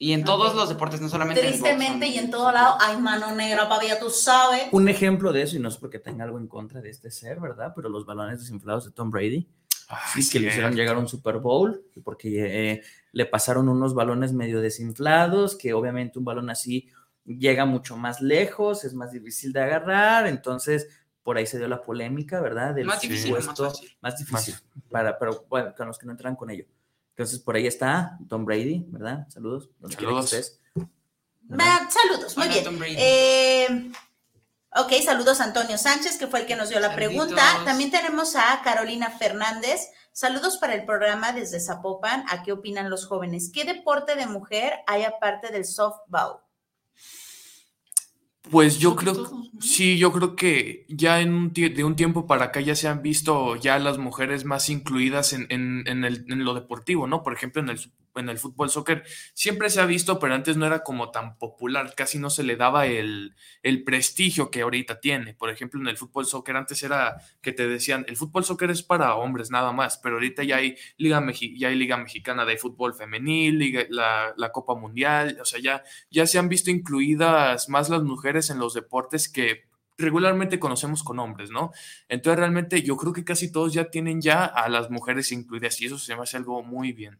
y en todos los deportes, no solamente Tristemente, y en todo lado hay mano negra, ya tú sabes. Un ejemplo de eso, y no es porque tenga algo en contra de este ser, ¿verdad? Pero los balones desinflados de Tom Brady. Ah, sí, que le hicieron llegar a un Super Bowl, porque eh, le pasaron unos balones medio desinflados, que obviamente un balón así llega mucho más lejos, es más difícil de agarrar, entonces por ahí se dio la polémica, ¿verdad? Del más difícil, más, difícil, para, pero bueno, con los que no entran con ello. Entonces, por ahí está Tom Brady, ¿verdad? Saludos. Saludos. saludos, muy bien. Eh, ok, saludos a Antonio Sánchez, que fue el que nos dio la pregunta. También tenemos a Carolina Fernández. Saludos para el programa desde Zapopan. ¿A qué opinan los jóvenes? ¿Qué deporte de mujer hay aparte del softball? Pues yo creo, sí, yo creo que ya en un de un tiempo para acá ya se han visto ya las mujeres más incluidas en, en, en, el, en lo deportivo, ¿no? Por ejemplo, en el en el fútbol soccer siempre se ha visto, pero antes no era como tan popular, casi no se le daba el, prestigio que ahorita tiene. Por ejemplo, en el fútbol soccer antes era que te decían, el fútbol soccer es para hombres nada más, pero ahorita ya hay Liga, ya hay Liga Mexicana de Fútbol Femenil, la, la, Copa Mundial, o sea, ya, ya se han visto incluidas más las mujeres en los deportes que regularmente conocemos con hombres, ¿no? Entonces realmente yo creo que casi todos ya tienen ya a las mujeres incluidas y eso se me hace algo muy bien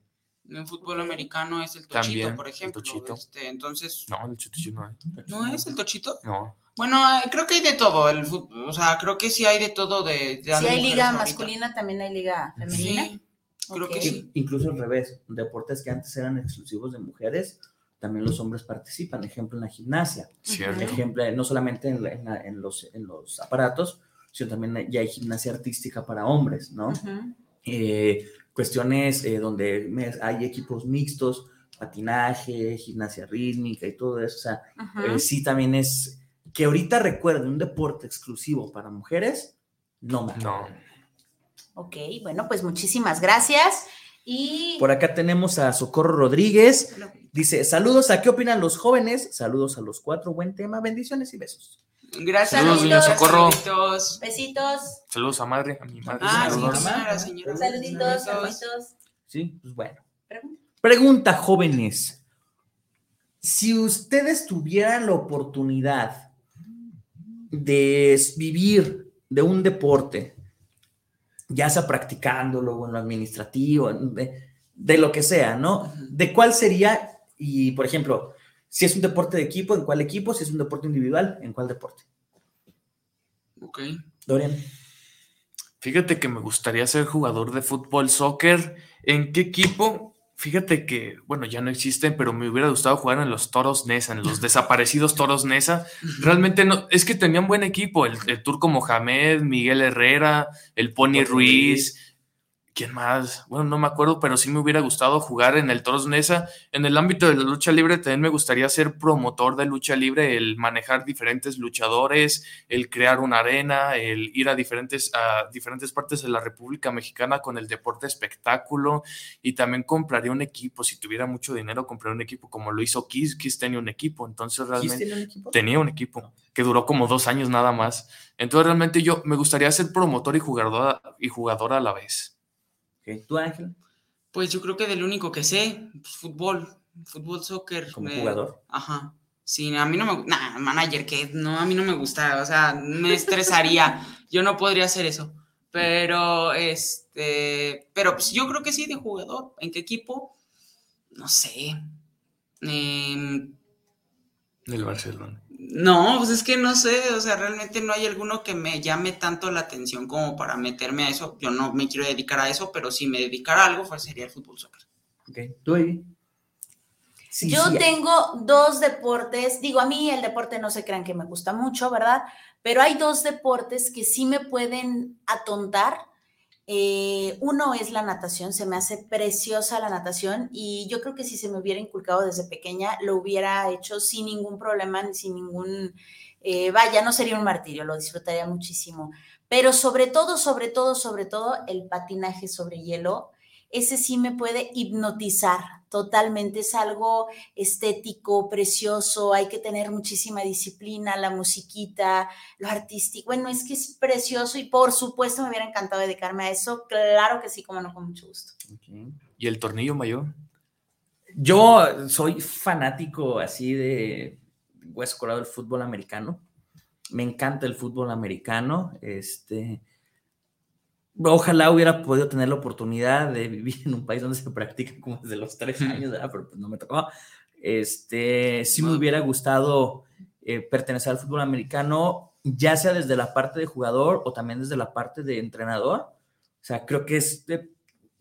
en fútbol americano es el tochito, por ejemplo. Este, entonces. No, el tochito no es. ¿No es el tochito? No. Bueno, creo que hay de todo. El o sea, creo que sí hay de todo. De, de hay liga masculina, también hay liga femenina. Sí, creo que sí. Incluso al revés. Deportes que antes eran exclusivos de mujeres, también los hombres participan. Ejemplo, en la gimnasia. Cierto. Ejemplo, no solamente en, los, en los aparatos, sino también ya hay gimnasia artística para hombres, ¿no? eh, cuestiones eh, donde hay equipos mixtos, patinaje, gimnasia rítmica y todo eso. O sea, eh, sí también es que ahorita recuerde un deporte exclusivo para mujeres, no me No. Ok, bueno, pues muchísimas gracias. Y por acá tenemos a Socorro Rodríguez. Dice, saludos a qué opinan los jóvenes. Saludos a los cuatro. Buen tema. Bendiciones y besos. Gracias, Saludos, doña Socorro. Besitos. Saludos a madre, a mi madre. Ah, Saludos. sí, Saluditos, saluditos. Sí, pues bueno. Pregunta. Pregunta, jóvenes. Si ustedes tuvieran la oportunidad de vivir de un deporte, ya sea practicándolo o en lo administrativo, de, de lo que sea, ¿no? ¿De cuál sería? Y, por ejemplo, si es un deporte de equipo, ¿en cuál equipo? Si es un deporte individual, ¿en cuál deporte? Ok. Dorian. Fíjate que me gustaría ser jugador de fútbol, soccer. ¿En qué equipo? Fíjate que, bueno, ya no existen, pero me hubiera gustado jugar en los Toros Nesa, en los desaparecidos Toros Nesa. Realmente no, es que tenían buen equipo, el, turco Mohamed, Miguel Herrera, el Pony Ruiz, ¿Quién más? Bueno, no me acuerdo, pero sí me hubiera gustado jugar en el Toros Nesa. En el ámbito de la lucha libre también me gustaría ser promotor de lucha libre, el manejar diferentes luchadores, el crear una arena, el ir a diferentes, a diferentes partes de la República Mexicana con el deporte espectáculo y también compraría un equipo. Si tuviera mucho dinero, compraría un equipo como lo hizo Kiss. Kiss tenía un equipo, entonces realmente tenía un equipo? tenía un equipo que duró como dos años nada más. Entonces realmente yo me gustaría ser promotor y jugador, y jugador a la vez. ¿Tú, Ángel? Pues yo creo que del único que sé, pues, fútbol, fútbol, soccer. ¿Como jugador? Ajá. Sí, a mí no me gusta, manager, que no, a mí no me gusta, o sea, me estresaría, yo no podría hacer eso, pero, este, pero pues yo creo que sí, de jugador, ¿en qué equipo? No sé. Eh, Del Barcelona. No, pues es que no sé, o sea, realmente no hay alguno que me llame tanto la atención como para meterme a eso. Yo no me quiero dedicar a eso, pero si me dedicara a algo, pues sería el fútbol soccer. Ok, tú ahí. Yo tengo dos deportes, digo, a mí el deporte no se crean que me gusta mucho, ¿verdad? Pero hay dos deportes que sí me pueden atontar. Eh, uno es la natación, se me hace preciosa la natación y yo creo que si se me hubiera inculcado desde pequeña, lo hubiera hecho sin ningún problema, ni sin ningún, eh, vaya, no sería un martirio, lo disfrutaría muchísimo. Pero sobre todo, sobre todo, sobre todo, el patinaje sobre hielo, ese sí me puede hipnotizar totalmente. Es algo estético, precioso, hay que tener muchísima disciplina, la musiquita, lo artístico. Bueno, es que es precioso y por supuesto me hubiera encantado dedicarme a eso. Claro que sí, como no, con mucho gusto. ¿Y el tornillo mayor? Yo soy fanático así de hueso colado del fútbol americano. Me encanta el fútbol americano. Este, Ojalá hubiera podido tener la oportunidad de vivir en un país donde se practica como desde los tres años, pero pues no me tocó. Este, sí me hubiera gustado eh, pertenecer al fútbol americano, ya sea desde la parte de jugador o también desde la parte de entrenador. O sea, creo que es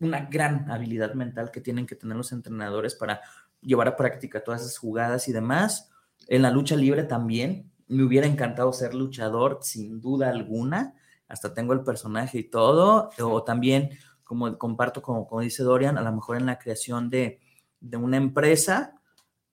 una gran habilidad mental que tienen que tener los entrenadores para llevar a práctica todas esas jugadas y demás. En la lucha libre también, me hubiera encantado ser luchador, sin duda alguna hasta tengo el personaje y todo, o también, como comparto, como, como dice Dorian, a lo mejor en la creación de, de una empresa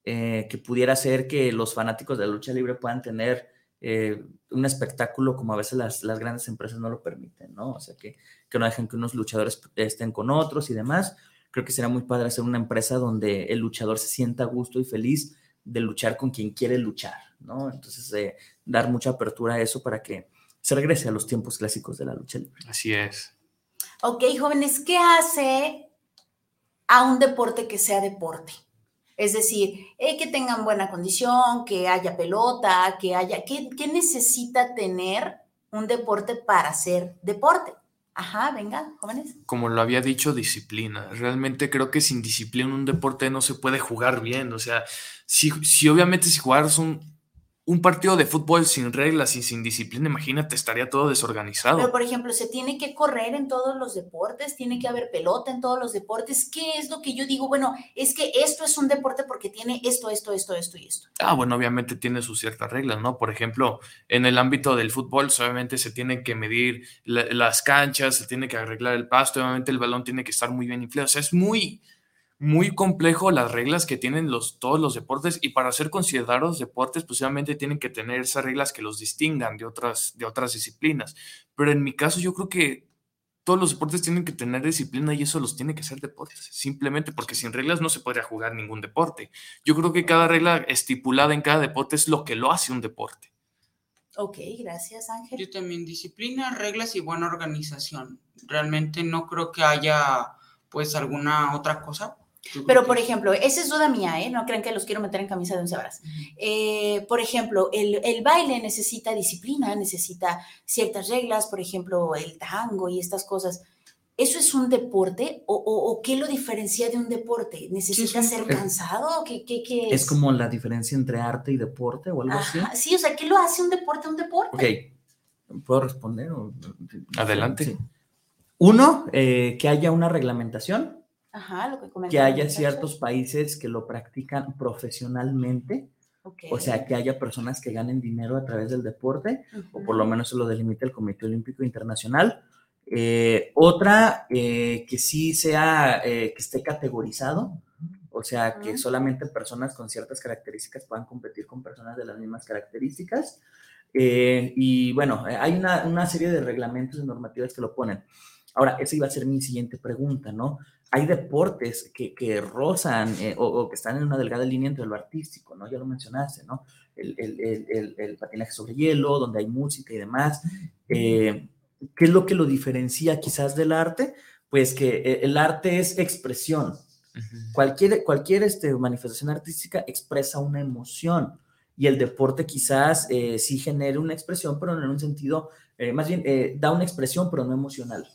eh, que pudiera hacer que los fanáticos de la lucha libre puedan tener eh, un espectáculo como a veces las, las, grandes empresas no lo permiten, ¿no? O sea, que, que no dejen que unos luchadores estén con otros y demás. Creo que será muy padre hacer una empresa donde el luchador se sienta a gusto y feliz de luchar con quien quiere luchar, ¿no? Entonces, eh, dar mucha apertura a eso para que se regrese a los tiempos clásicos de la lucha libre. Así es. Ok, jóvenes, ¿qué hace a un deporte que sea deporte? Es decir, eh, que tengan buena condición, que haya pelota, que haya... ¿qué, ¿Qué necesita tener un deporte para ser deporte? Ajá, venga, jóvenes. Como lo había dicho, disciplina. Realmente creo que sin disciplina un deporte no se puede jugar bien. O sea, si, si obviamente si jugaras un, un partido de fútbol sin reglas y sin disciplina, imagínate, estaría todo desorganizado. Pero, por ejemplo, se tiene que correr en todos los deportes, tiene que haber pelota en todos los deportes. ¿Qué es lo que yo digo? Bueno, es que esto es un deporte porque tiene esto, esto, esto, esto y esto. Ah, bueno, obviamente tiene sus ciertas reglas, ¿no? Por ejemplo, en el ámbito del fútbol, obviamente se tienen que medir las canchas, se tiene que arreglar el pasto, obviamente el balón tiene que estar muy bien inflado. O sea, es muy muy complejo las reglas que tienen los, todos los deportes y para ser considerados deportes, pues tienen que tener esas reglas que los distingan de otras, de otras disciplinas. Pero en mi caso yo creo que todos los deportes tienen que tener disciplina y eso los tiene que ser deportes, simplemente porque sin reglas no se podría jugar ningún deporte. Yo creo que cada regla estipulada en cada deporte es lo que lo hace un deporte. Ok, gracias Ángel. Yo también disciplina, reglas y buena organización. Realmente no creo que haya pues alguna otra cosa pero, por ejemplo, esa es duda mía, ¿eh? No crean que los quiero meter en camisa de once varas. Eh, por ejemplo, el, el, baile necesita disciplina, necesita ciertas reglas, por ejemplo, el tango y estas cosas. ¿Eso es un deporte o, o, qué lo diferencia de un deporte? ¿Necesita ser cansado? ¿Qué, qué, qué es? es? como la diferencia entre arte y deporte o algo así? Sí, o sea, ¿qué lo hace un deporte un deporte? Ok, ¿puedo responder? Adelante. Uno, eh, que haya una reglamentación que, que haya ciertos países que lo practican profesionalmente. O sea, que haya personas que ganen dinero a través del deporte, o por lo menos eso lo delimita el Comité Olímpico Internacional. Eh, otra, eh, que sí sea, eh, que esté categorizado, o sea, que solamente personas con ciertas características puedan competir con personas de las mismas características. y bueno, hay una, una, serie de reglamentos y normativas que lo ponen. Ahora, esa iba a ser mi siguiente pregunta, ¿no? Hay deportes que, que rozan eh, o, que están en una delgada línea entre lo artístico, ¿no? Ya lo mencionaste, ¿no? El, el, el, el patinaje sobre hielo, donde hay música y demás. Eh, ¿Qué es lo que lo diferencia quizás del arte? Pues que eh, el arte es expresión. Cualquier, cualquier este, manifestación artística expresa una emoción. y el deporte quizás eh, sí genere una expresión, pero no en un sentido, eh, más bien eh, da una expresión, pero no emocional,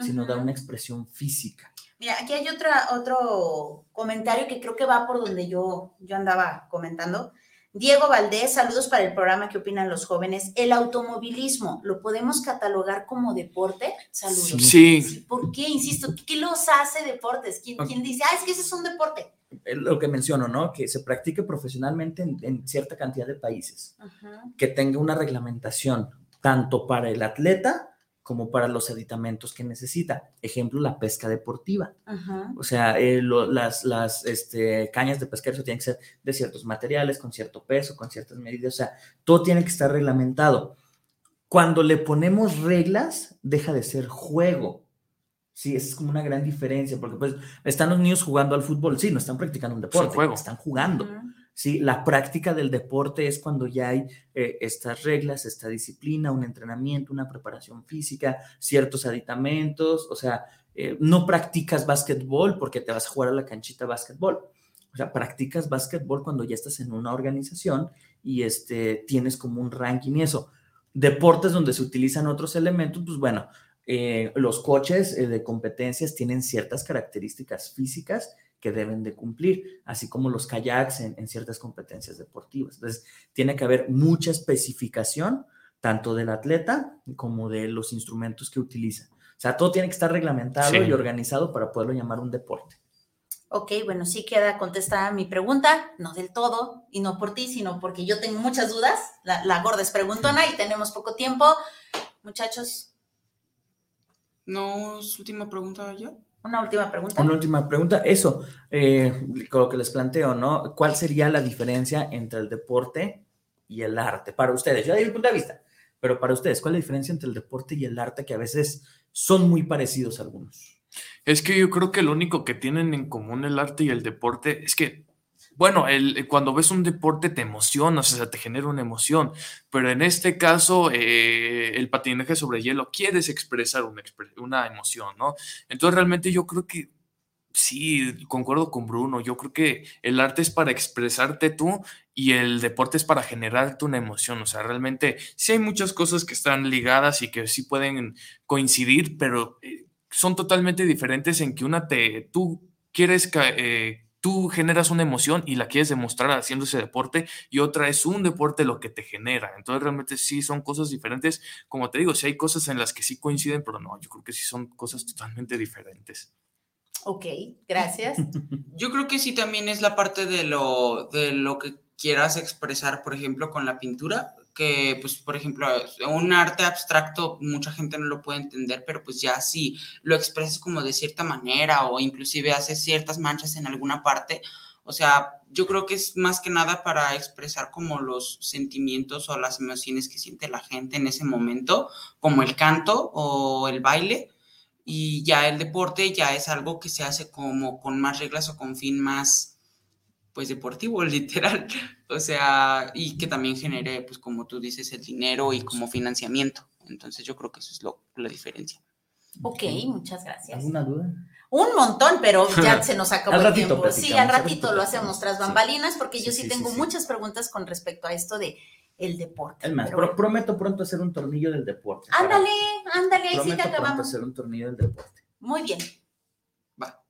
sino da una expresión física. Mira, aquí hay otra, otro comentario que creo que va por donde yo, yo andaba comentando. Diego Valdés, saludos para el programa. ¿Qué opinan los jóvenes? El automovilismo, ¿lo podemos catalogar como deporte? Saludos. Sí. ¿Por qué? Insisto, ¿qué los hace deportes? ¿Quién, ¿quién dice, ah, es que ese es un deporte? lo que menciono, ¿no? Que se practique profesionalmente en, cierta cantidad de países, que tenga una reglamentación tanto para el atleta como para los aditamentos que necesita. Ejemplo, la pesca deportiva. O sea, eh, las, las este, cañas de pescar eso tienen que ser de ciertos materiales, con cierto peso, con ciertas medidas. O sea, todo tiene que estar reglamentado. Cuando le ponemos reglas, deja de ser juego. Sí, esa es como una gran diferencia, porque pues están los niños jugando al fútbol, sí, no están practicando un deporte, están jugando. Sí, la práctica del deporte es cuando ya hay eh, estas reglas, esta disciplina, un entrenamiento, una preparación física, ciertos aditamentos, o sea, eh, no practicas básquetbol porque te vas a jugar a la canchita básquetbol. O sea, practicas básquetbol cuando ya estás en una organización y este, tienes como un ranking y eso. Deportes donde se utilizan otros elementos, pues bueno, eh, los coches de competencias tienen ciertas características físicas que deben de cumplir, así como los kayaks en, ciertas competencias deportivas. Entonces, tiene que haber mucha especificación, tanto del atleta como de los instrumentos que utiliza. O sea, todo tiene que estar reglamentado y organizado para poderlo llamar un deporte. Ok, bueno, sí queda contestada mi pregunta, no del todo, y no por ti, sino porque yo tengo muchas dudas. La, la gorda es preguntona y tenemos poco tiempo. Muchachos, ¿No es última pregunta ya? Una última pregunta. Una última pregunta. Eso, eh, lo que les planteo, ¿no? ¿Cuál sería la diferencia entre el deporte y el arte para ustedes? Yo de mi punto de vista, pero para ustedes, ¿cuál es la diferencia entre el deporte y el arte que a veces son muy parecidos algunos? Es que yo creo que lo único que tienen en común el arte y el deporte es que bueno, el, cuando ves un deporte te emociona, o sea, te genera una emoción, pero en este caso, eh, el patinaje sobre hielo quieres expresar una, una emoción, ¿no? Entonces, realmente yo creo que sí, concuerdo con Bruno, yo creo que el arte es para expresarte tú y el deporte es para generarte una emoción, o sea, realmente sí hay muchas cosas que están ligadas y que sí pueden coincidir, pero eh, son totalmente diferentes en que una te, tú quieres... Eh, tú generas una emoción y la quieres demostrar haciendo ese deporte y otra es un deporte lo que te genera. Entonces realmente sí son cosas diferentes. Como te digo, sí hay cosas en las que sí coinciden, pero no, yo creo que sí son cosas totalmente diferentes. Ok, gracias. Yo creo que sí también es la parte de lo, de lo que quieras expresar, por ejemplo, con la pintura que, pues, por ejemplo, un arte abstracto mucha gente no lo puede entender, pero pues ya si lo expresas como de cierta manera o inclusive haces ciertas manchas en alguna parte, o sea, yo creo que es más que nada para expresar como los sentimientos o las emociones que siente la gente en ese momento, como el canto o el baile. Y ya el deporte ya es algo que se hace como con más reglas o con fin más, pues deportivo, literal. O sea, y que también genere, pues como tú dices, el dinero y como financiamiento. Entonces yo creo que eso es lo, la diferencia. Ok, muchas gracias. ¿Alguna duda? Un montón, pero ya se nos acabó el tiempo. Sí, al ratito lo hacemos tras bambalinas, porque yo sí, tengo muchas preguntas con respecto a esto de el deporte. Es más, prometo pronto hacer un tornillo del deporte. Ándale, ándale, ahí sí te acabamos. Pronto hacer un tornillo del deporte. Muy bien. Va.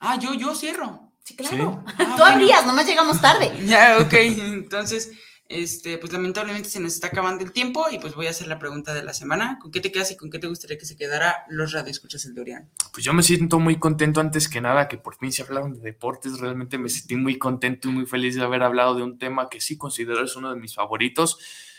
Ah, yo, yo cierro. Sí, claro. Ah, Tú abrías, nomás llegamos tarde. Ya, ok. Entonces, este, pues lamentablemente se nos está acabando el tiempo y pues voy a hacer la pregunta de la semana. ¿Con qué te quedas y con qué te gustaría que se quedara los radioescuchas el Dorian? Pues yo me siento muy contento antes que nada que por fin se hablaron de deportes. Realmente me sentí muy contento y muy feliz de haber hablado de un tema que sí considero es uno de mis favoritos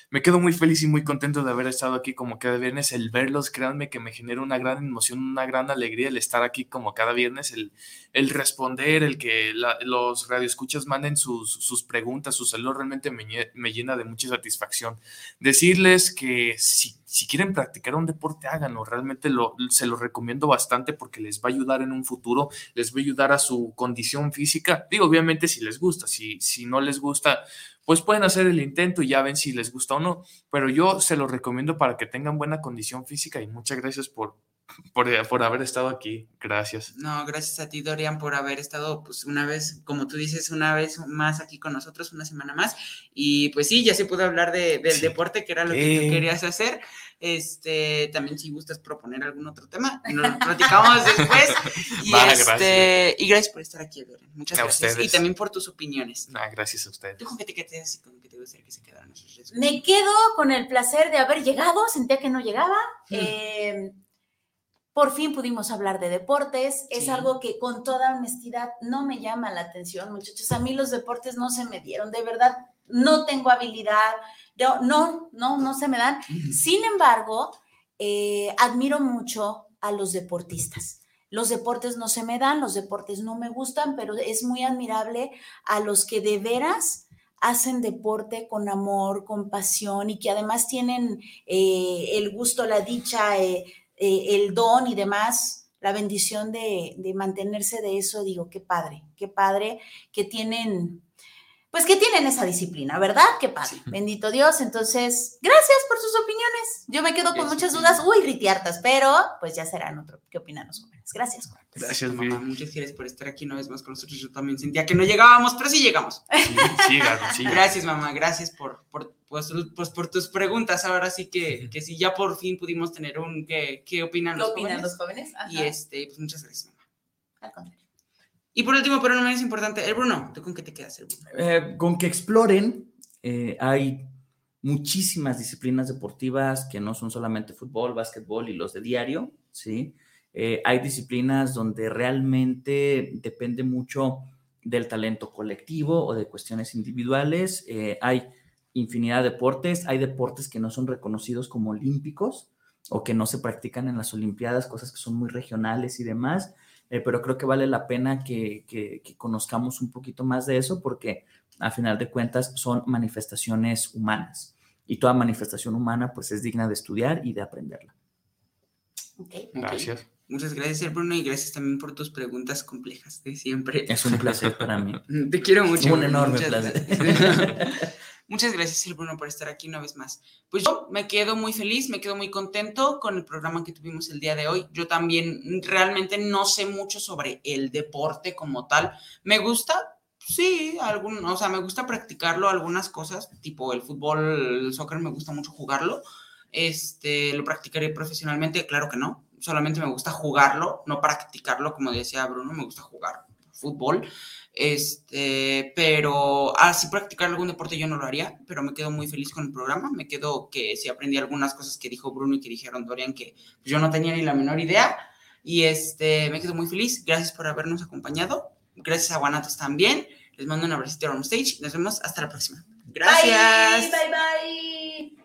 me quedo muy feliz y muy contento de haber estado aquí como cada viernes. El verlos, créanme que me genera una gran emoción, una gran alegría el estar aquí como cada viernes, el, el responder, el que los radioescuchas manden sus, sus preguntas, sus saludos, realmente me, me, llena de mucha satisfacción. Decirles que si, si quieren practicar un deporte, háganlo. Realmente lo, se lo recomiendo bastante porque les va a ayudar en un futuro, les va a ayudar a su condición física. Digo, obviamente si les gusta, si, si no les gusta, pues pueden hacer el intento y ya ven si les gusta o no. Pero yo se lo recomiendo para que tengan buena condición física y muchas gracias por, por, por, haber estado aquí. Gracias. No, gracias a ti, Dorian, por haber estado, pues, una vez, como tú dices, una vez más aquí con nosotros, una semana más. Y pues sí, ya se pudo hablar de, del deporte, que era lo que tú querías hacer. Este, también si gustas proponer algún otro tema, nos lo platicamos después. Y, este, gracias. y gracias por estar aquí, Dorian. Muchas gracias. Y también por tus opiniones. Ah, gracias a ustedes. ¿Tú con qué te quedas y con qué te gustaría que se quedaran Me quedo con el placer de haber llegado, sentía que no llegaba. Mm. Eh, por fin pudimos hablar de deportes. Es algo que con toda honestidad no me llama la atención, muchachos. A mí los deportes no se me dieron, de verdad, no tengo habilidad, no, no, no, no se me dan. Sin embargo, eh, admiro mucho a los deportistas. Los deportes no se me dan, los deportes no me gustan, pero es muy admirable a los que de veras hacen deporte con amor, con pasión y que además tienen eh, el gusto, la dicha, eh, eh, el don y demás, la bendición de, de, mantenerse de eso, digo, qué padre, qué padre que tienen, pues que tienen esa disciplina, ¿verdad? Qué padre, bendito Dios. Entonces, gracias por sus opiniones. Yo me quedo con muchas dudas, uy, ritiartas, pero pues ya serán otro. ¿Qué opinan los jóvenes? Gracias, Juan. Gracias, mamá. Muchas gracias por estar aquí una vez más con nosotros. Yo también sentía que no llegábamos, pero sí llegamos. Sí, sí, Gracias, mamá. Gracias por, por pues, pues, por tus preguntas. Ahora sí que, que sí, ya por fin pudimos tener un ¿qué, qué opinan, los, opinan jóvenes? los jóvenes? Y este, pues muchas gracias, mamá. Al contrario. Y por último, pero no menos importante, el Bruno, ¿tú con qué te quedas, el Bruno? Eh, con que exploren. Eh, hay muchísimas disciplinas deportivas que no son solamente fútbol, básquetbol y los de diario, ¿sí? Eh, hay disciplinas donde realmente depende mucho del talento colectivo o de cuestiones individuales. hay infinidad de deportes. Hay deportes que no son reconocidos como olímpicos o que no se practican en las Olimpiadas, cosas que son muy regionales y demás. Eh, pero creo que vale la pena que, que, conozcamos un poquito más de eso porque a final de cuentas son manifestaciones humanas y toda manifestación humana pues es digna de estudiar y de aprenderla. Okay. Gracias. Muchas gracias, Bruno, y gracias también por tus preguntas complejas de siempre. Es un placer para mí. Te quiero mucho. Un enorme placer. Muchas gracias, Bruno, por estar aquí una vez más. Pues yo me quedo muy feliz, me quedo muy contento con el programa que tuvimos el día de hoy. Yo también realmente no sé mucho sobre el deporte como tal. Me gusta, sí, algún, o sea, me gusta practicarlo, algunas cosas, tipo el fútbol, el soccer, me gusta mucho jugarlo. Este, ¿Lo practicaré profesionalmente? Claro que no. Solamente me gusta jugarlo, no practicarlo, como decía Bruno, me gusta jugar fútbol. Este, pero así practicar algún deporte yo no lo haría, pero me quedo muy feliz con el programa. Me quedo que sí aprendí algunas cosas que dijo Bruno y que dijeron Dorian que yo no tenía ni la menor idea. Y este, me quedo muy feliz. Gracias por habernos acompañado. Gracias a Guanatos también. Les mando un abrazo on stage. Nos vemos hasta la próxima. Gracias. bye. bye. empezar.